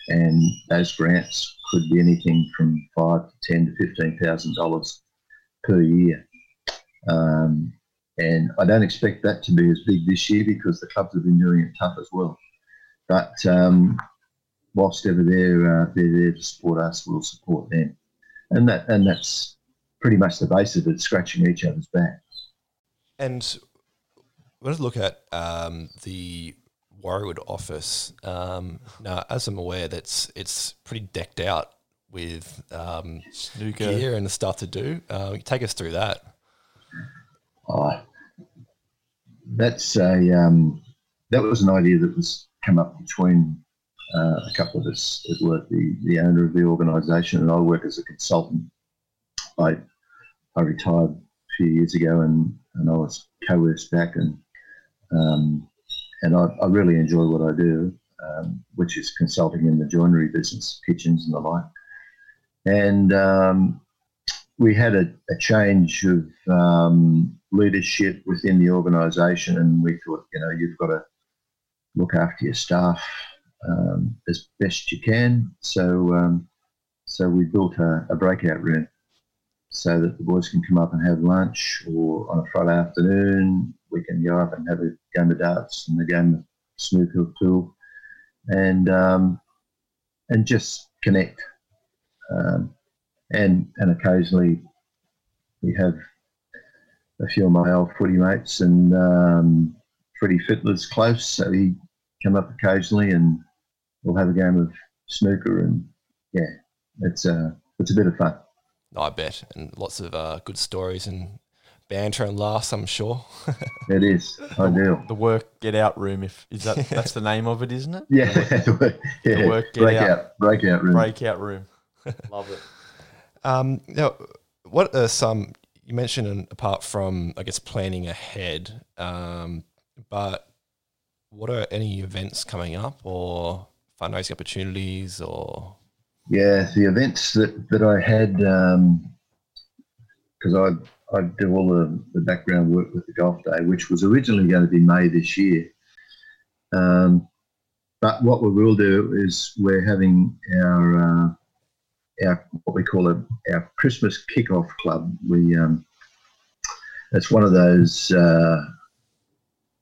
and those grants could be anything from five to ten to fifteen thousand dollars per year. Um, and I don't expect that to be as big this year because the clubs have been doing it tough as well. But um, whilst ever they're uh, they're there to support us, we'll support them, and that and that's pretty much the basis of it, scratching each other's back. And let's look at um, the Warriewood office. Um, now, as I'm aware, that's it's pretty decked out with um, Snooker. gear and the stuff to do. Uh, take us through that. Oh, that's a um, that was an idea that was come up between uh, a couple of us that were the, the owner of the organisation, and I work as a consultant. I I retired a few years ago, and, and I was coerced back, and um, and I, I, really enjoy what I do, um, which is consulting in the joinery business, kitchens and the like. And um, we had a, a change of um, leadership within the organisation, and we thought, you know, you've got to look after your staff um, as best you can. So, um, so we built a, a, breakout room so that the boys can come up and have lunch, or on a Friday afternoon we can go up and have a game of darts and a game of snooker pool, and um, and just connect. Um, and and occasionally we have a few of my old footy mates and um, Freddie Fittler's close, so he come up occasionally and we'll have a game of snooker and yeah, it's a uh, it's a bit of fun. I bet, and lots of uh, good stories and banter and laughs. I'm sure. it is ideal. The work get out room, if is that that's the name of it, isn't it? Yeah, yeah. The work get breakout, out breakout room. Breakout room. Love it. Um, now, what are some you mentioned apart from I guess planning ahead, um, but what are any events coming up or fundraising opportunities or? Yeah, the events that, that I had because um, I I do all the, the background work with the golf day, which was originally going to be May this year. Um, but what we will do is we're having our uh, our what we call a, our Christmas kickoff club. We um, it's one of those uh,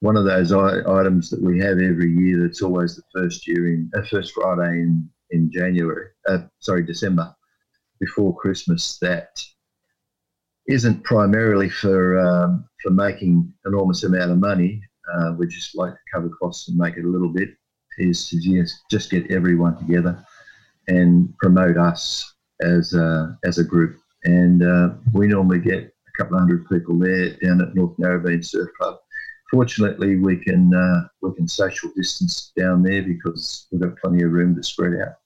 one of those items that we have every year. That's always the first year in uh, first Friday in in January. Uh, sorry, December before Christmas. That isn't primarily for um, for making enormous amount of money. Uh, we just like to cover costs and make it a little bit. Is to just just get everyone together and promote us as a, as a group. And uh, we normally get a couple of hundred people there down at North Narrabeen Surf Club. Fortunately, we can uh, we can social distance down there because we've got plenty of room to spread out.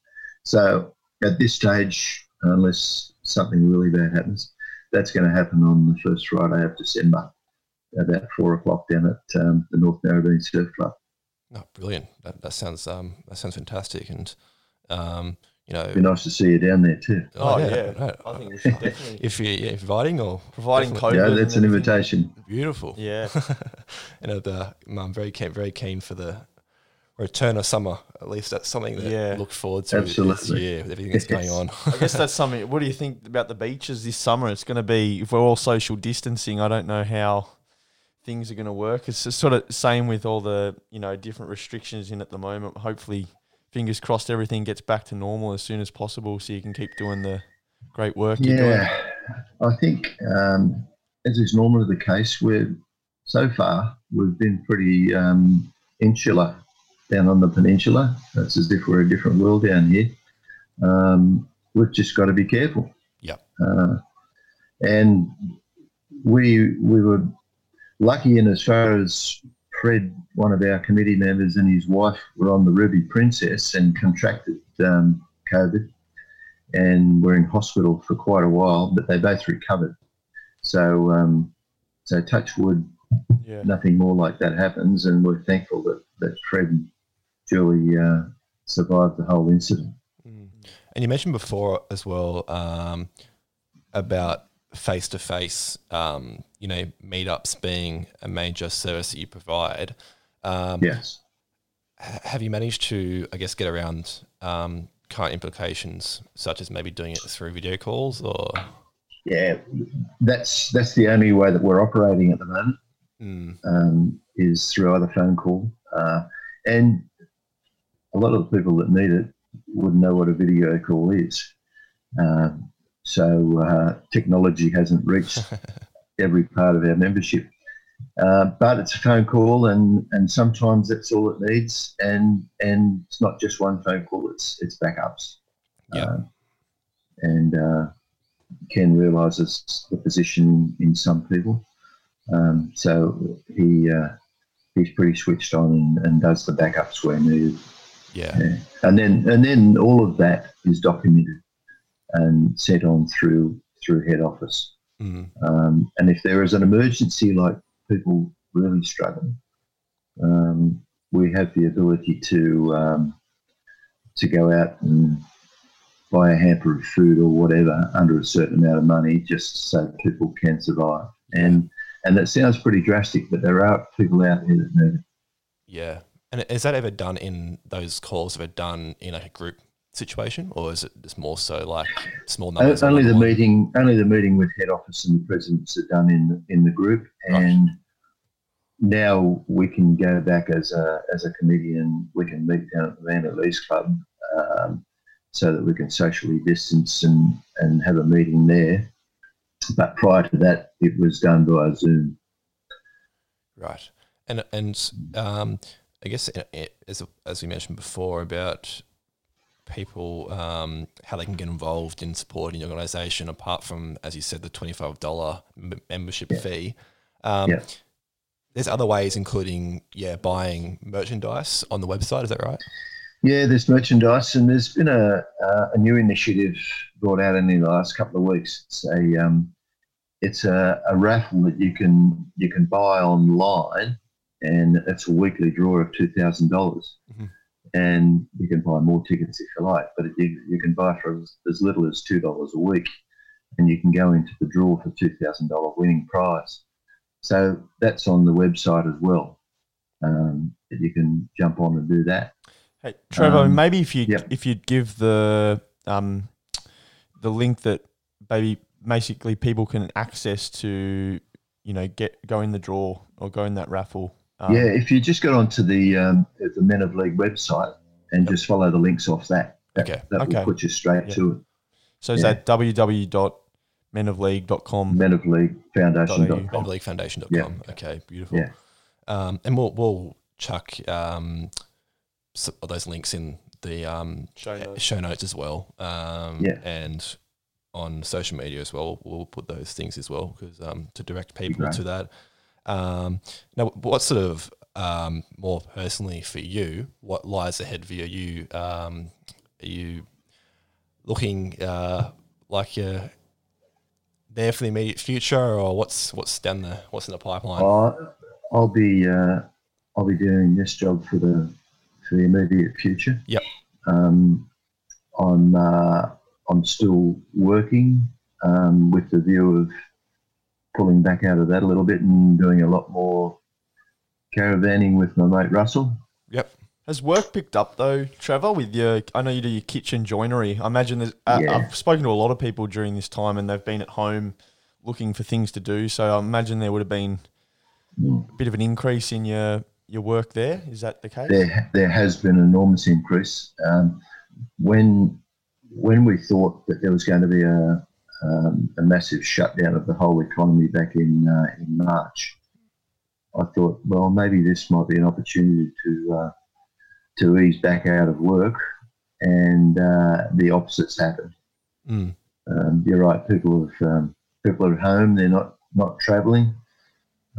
So at this stage, unless something really bad happens, that's going to happen on the first Friday of December, about four o'clock down at um, the North Narrabeen Surf Club. Oh, brilliant! That, that sounds um, that sounds fantastic, and um, you know, It'd be nice to see you down there too. Oh, oh yeah, yeah. I think we should definitely. if you're yeah, inviting or providing COVID, yeah, that's an invitation. Beautiful. Yeah, and uh, I'm very keen, very keen for the return of summer. At least that's something that yeah. I look forward to Absolutely. this year with everything that's going on. I guess that's something. What do you think about the beaches this summer? It's going to be if we're all social distancing. I don't know how things are going to work. It's just sort of same with all the you know different restrictions in at the moment. Hopefully fingers crossed everything gets back to normal as soon as possible so you can keep doing the great work yeah, I think um, as is normally the case, we're so far we've been pretty um, insular down on the peninsula. It's as if we're a different world down here. Um, we've just got to be careful. Yeah. Uh, and we we were lucky in as far as Fred, one of our committee members, and his wife were on the Ruby Princess and contracted um, COVID and were in hospital for quite a while, but they both recovered. So, um, so touch wood, yeah. nothing more like that happens, and we're thankful that, that Fred and Julie uh, survived the whole incident. Mm. And you mentioned before as well um, about face to face, you know, meetups being a major service that you provide. Um, yes. Have you managed to, I guess, get around um, current implications, such as maybe doing it through video calls, or? Yeah, that's that's the only way that we're operating at the moment. Mm. Um, is through either phone call, uh, and a lot of the people that need it wouldn't know what a video call is. Um, so uh, technology hasn't reached every part of our membership. Uh, but it's a phone call, and, and sometimes that's all it needs. And and it's not just one phone call; it's it's backups. Yeah. Uh, and uh, Ken realises the position in some people, um, so he uh, he's pretty switched on and, and does the backups where needed. Yeah. Yeah. And then and then all of that is documented and sent on through through head office. Mm. Um, and if there is an emergency, like people really struggling, um, we have the ability to um, to go out and buy a hamper of food or whatever under a certain amount of money, just so people can survive. And and that sounds pretty drastic, but there are people out there that need it. Yeah. And is that ever done in those calls ever done in a group situation, or is it just more so like small numbers? Only the meeting, only the meeting with head office and the presidents are done in in the group, Right. and now we can go back as a as a committee and we can meet down at the Van Lease Club, um, so that we can socially distance and and have a meeting there. But prior to that, it was done via Zoom. Right. And and um, I guess as as we mentioned before about people um, how they can get involved in supporting the organisation apart from as you said the twenty five dollar m- membership Yeah. fee. Um, Yeah. There's other ways, including yeah, buying merchandise on the website. Is that right? Yeah, there's merchandise, and there's been a uh, a new initiative brought out in the last couple of weeks. It's a um, it's a, a raffle that you can you can buy online, and it's a weekly draw of two thousand dollars, Mhm. And you can buy more tickets if you like, but you, you can buy for as, as little as two dollars a week, and you can go into the draw for two thousand dollar winning prize. So that's on the website as well. Um, you can jump on and do that. Hey, Trevor, Um, maybe if you yep. if you'd give the um the link that maybe basically people can access to you know get go in the draw or go in that raffle. Um, yeah, if you just go onto the um, the Men of League website and Yep. just follow the links off that, that, Okay. that Okay. will put you straight Yeah. to it. So is yeah. that www.menofleague.com? Men of League Foundation. .au. Menofleaguefoundation.com. Okay, beautiful. Yeah. Um, and we'll we'll chuck um, s- those links in the um, Show notes. show notes as well. Um, Yeah. And on social media as well, we'll put those things as well because um, to direct people Great. to that. Um, now, what sort of um, more personally for you, what lies ahead for you? Are you um, are you looking uh, like you're there for the immediate future, or what's what's down the what's in the pipeline? Uh, I'll be uh, I'll be doing this job for the for the immediate future. Yep. Um, I'm uh, I'm still working um, with the view of pulling back out of that a little bit and doing a lot more caravanning with my mate Russell. Yep. Has work picked up though, Trevor? With your, I know you do your kitchen joinery. I imagine there's. Uh, Yeah. I've spoken to a lot of people during this time, and they've been at home looking for things to do. So I imagine there would have been Mm. a bit of an increase in your your work there. Is that the case? there there has been an enormous increase. Um, when when we thought that there was going to be a um, a massive shutdown of the whole economy back in uh, in March, I thought, well, maybe this might be an opportunity to uh, to ease back out of work, and uh, the opposites happened. Mm. Um, you're right. People have um, people are at home. They're not not travelling.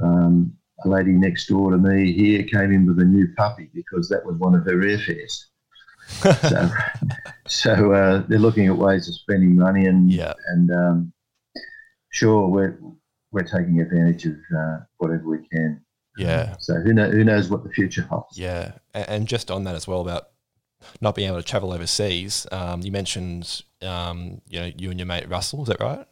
Um, a lady next door to me here came in with a new puppy because that was one of her airfares. So, so uh, they're looking at ways of spending money, and Yeah. and um, sure we're we're taking advantage of uh, whatever we can. Yeah. So who know, who knows what the future holds? Yeah, and just on that as well about not being able to travel overseas. Um, you mentioned, um, you know, you and your mate Russell. Is that right?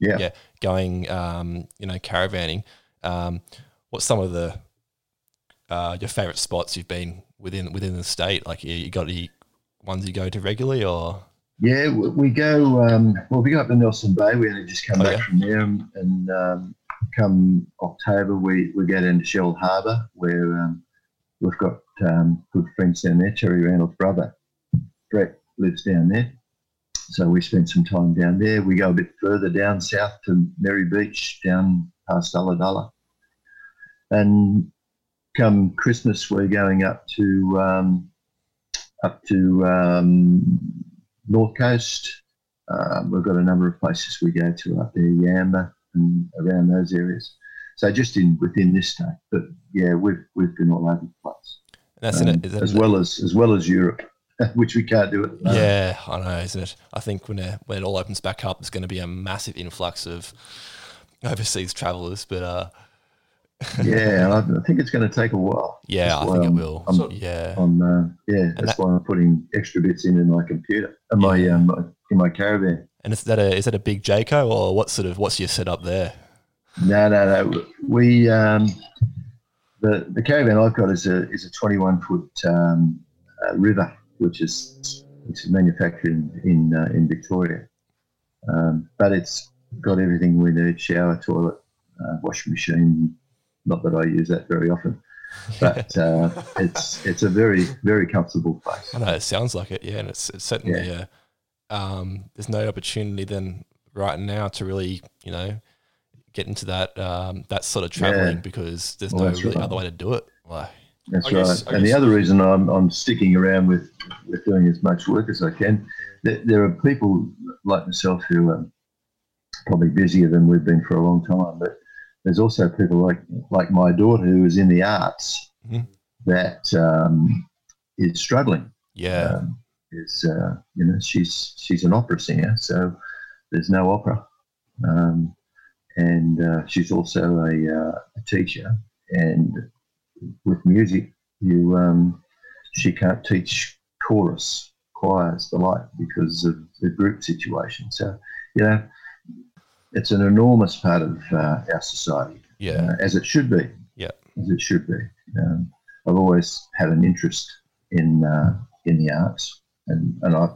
Yeah. Yeah, going, um, you know, caravanning. Um, what's some of the uh, your favorite spots you've been within within the state? Like, you you got any ones you go to regularly, or Yeah, we go. Um, well, we go up to Nelson Bay. We only just come Oh, back yeah? from there, and, and um, come October, we, we go down to Shellharbour, where um, we've got um, good friends down there. Terry Randall's brother, Brett, lives down there, so we spend some time down there. We go a bit further down south to Merry Beach, down past Ulladulla, and come Christmas, we're going up to um, up to um, North Coast. Um, we've got a number of places we go to up there, Yamba and around those areas. so just in within this state. But yeah, we've we've been all over the place, that's in um, it, as well as as well as Europe, which we can't do at the moment. Yeah, I know, isn't it? I think when it, when it all opens back up, there's going to be a massive influx of overseas travellers. But uh, yeah. I, I think it's going to take a while. yeah, That's I think it I'm- will. I'm- yeah, On uh, yeah, that's that- why I'm putting extra bits in in my computer, in my Yeah. um, in my caravan. and is that a is that a big Jayco or what sort of what's your setup there? No, no, no. We um, the the caravan I've got is a is a 21 foot um, uh, river, which is which is manufactured in in, uh, in Victoria, um, but it's got everything we need: shower, toilet, uh, washing machine. Not that I use that very often, but uh, it's it's a very very comfortable place. I know it sounds like it, yeah, and it's it's certainly uh, um, there's no opportunity then right now to really you know get into that um, that sort of traveling Yeah. because there's Well, no really right. other way to do it. Like, That's I right. And the other reason I'm, I'm sticking around with, with doing as much work as I can, there, there are people like myself who are probably busier than we've been for a long time, but there's also people like like my daughter who is in the arts Mhm. that um, is struggling. yeah, Um, is uh, you know she's she's an opera singer, so there's no opera, um, and uh, she's also a, uh, a teacher. And with music, you um, she can't teach chorus, choirs, the like because of the group situation. So you know, it's an enormous part of uh, our society yeah, uh, as it should be. Yeah. as it should be. Um, I've always had an interest in uh, in the arts, and and I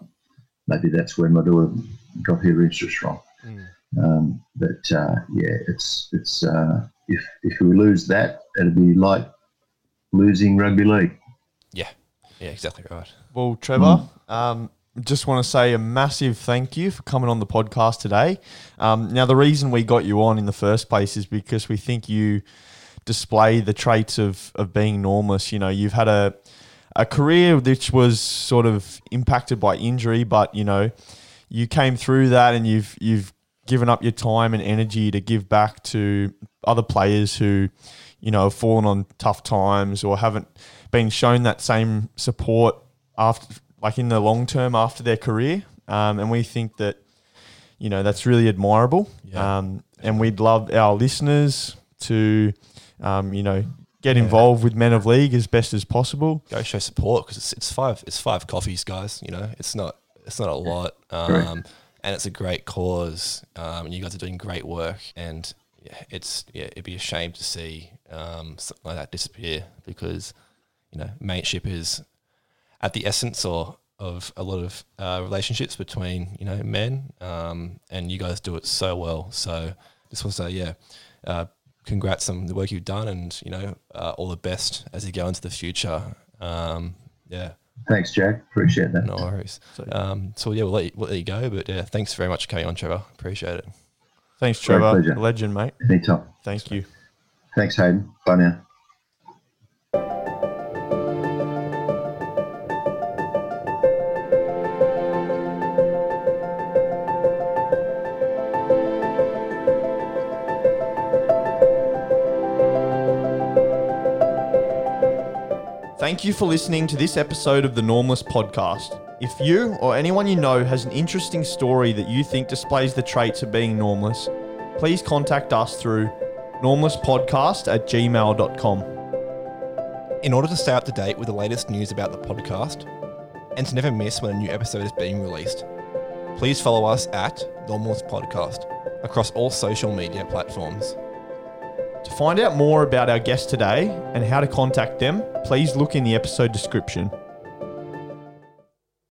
maybe that's where my daughter got her interest from. Mm. Um, but uh, yeah, it's it's uh, if if we lose that, it'll be like losing rugby league. yeah, Yeah. exactly right. Well, Trevor, um, just want to say a massive thank you for coming on the podcast today. Um, now, the reason we got you on in the first place is because we think you display the traits of, of being normalist. You know, you've had a a career which was sort of impacted by injury, but you know, you came through that and you've you've given up your time and energy to give back to other players who, you know, have fallen on tough times or haven't been shown that same support after like in the long term after their career. Um, and we think that, you know, that's really admirable. Yeah. Um, and we'd love our listeners to, um, you know, get involved with Men of League as best as possible. Go show support because it's, it's five it's five coffees, guys. You know, it's not it's not a lot, um, and it's a great cause. Um, and you guys are doing great work, and yeah, it's yeah, it'd be a shame to see um, something like that disappear because you know mateship is at the essence or of a lot of uh, relationships between you know men, um, and you guys do it so well. So just want to say, yeah, uh, congrats on the work you've done, and you know uh, all the best as you go into the future. Um, yeah, Thanks, Jack. Appreciate that. no worries. So- Um, so yeah, we'll let, you, we'll let you go, but yeah, thanks very much for coming on, Trevor. Appreciate it. Thanks, Trevor. Legend, mate. Anytime. Thank you. Thanks, Hayden. Bye now. Thank you for listening to this episode of the Normless Podcast. If you or anyone you know has an interesting story that you think displays the traits of being normless, please contact us through normalistpodcast at gmail.com. In order to stay up to date with the latest news about the podcast and to never miss when a new episode is being released, please follow us at Normless Podcast across all social media platforms. To find out more about our guest today and how to contact them, please look in the episode description.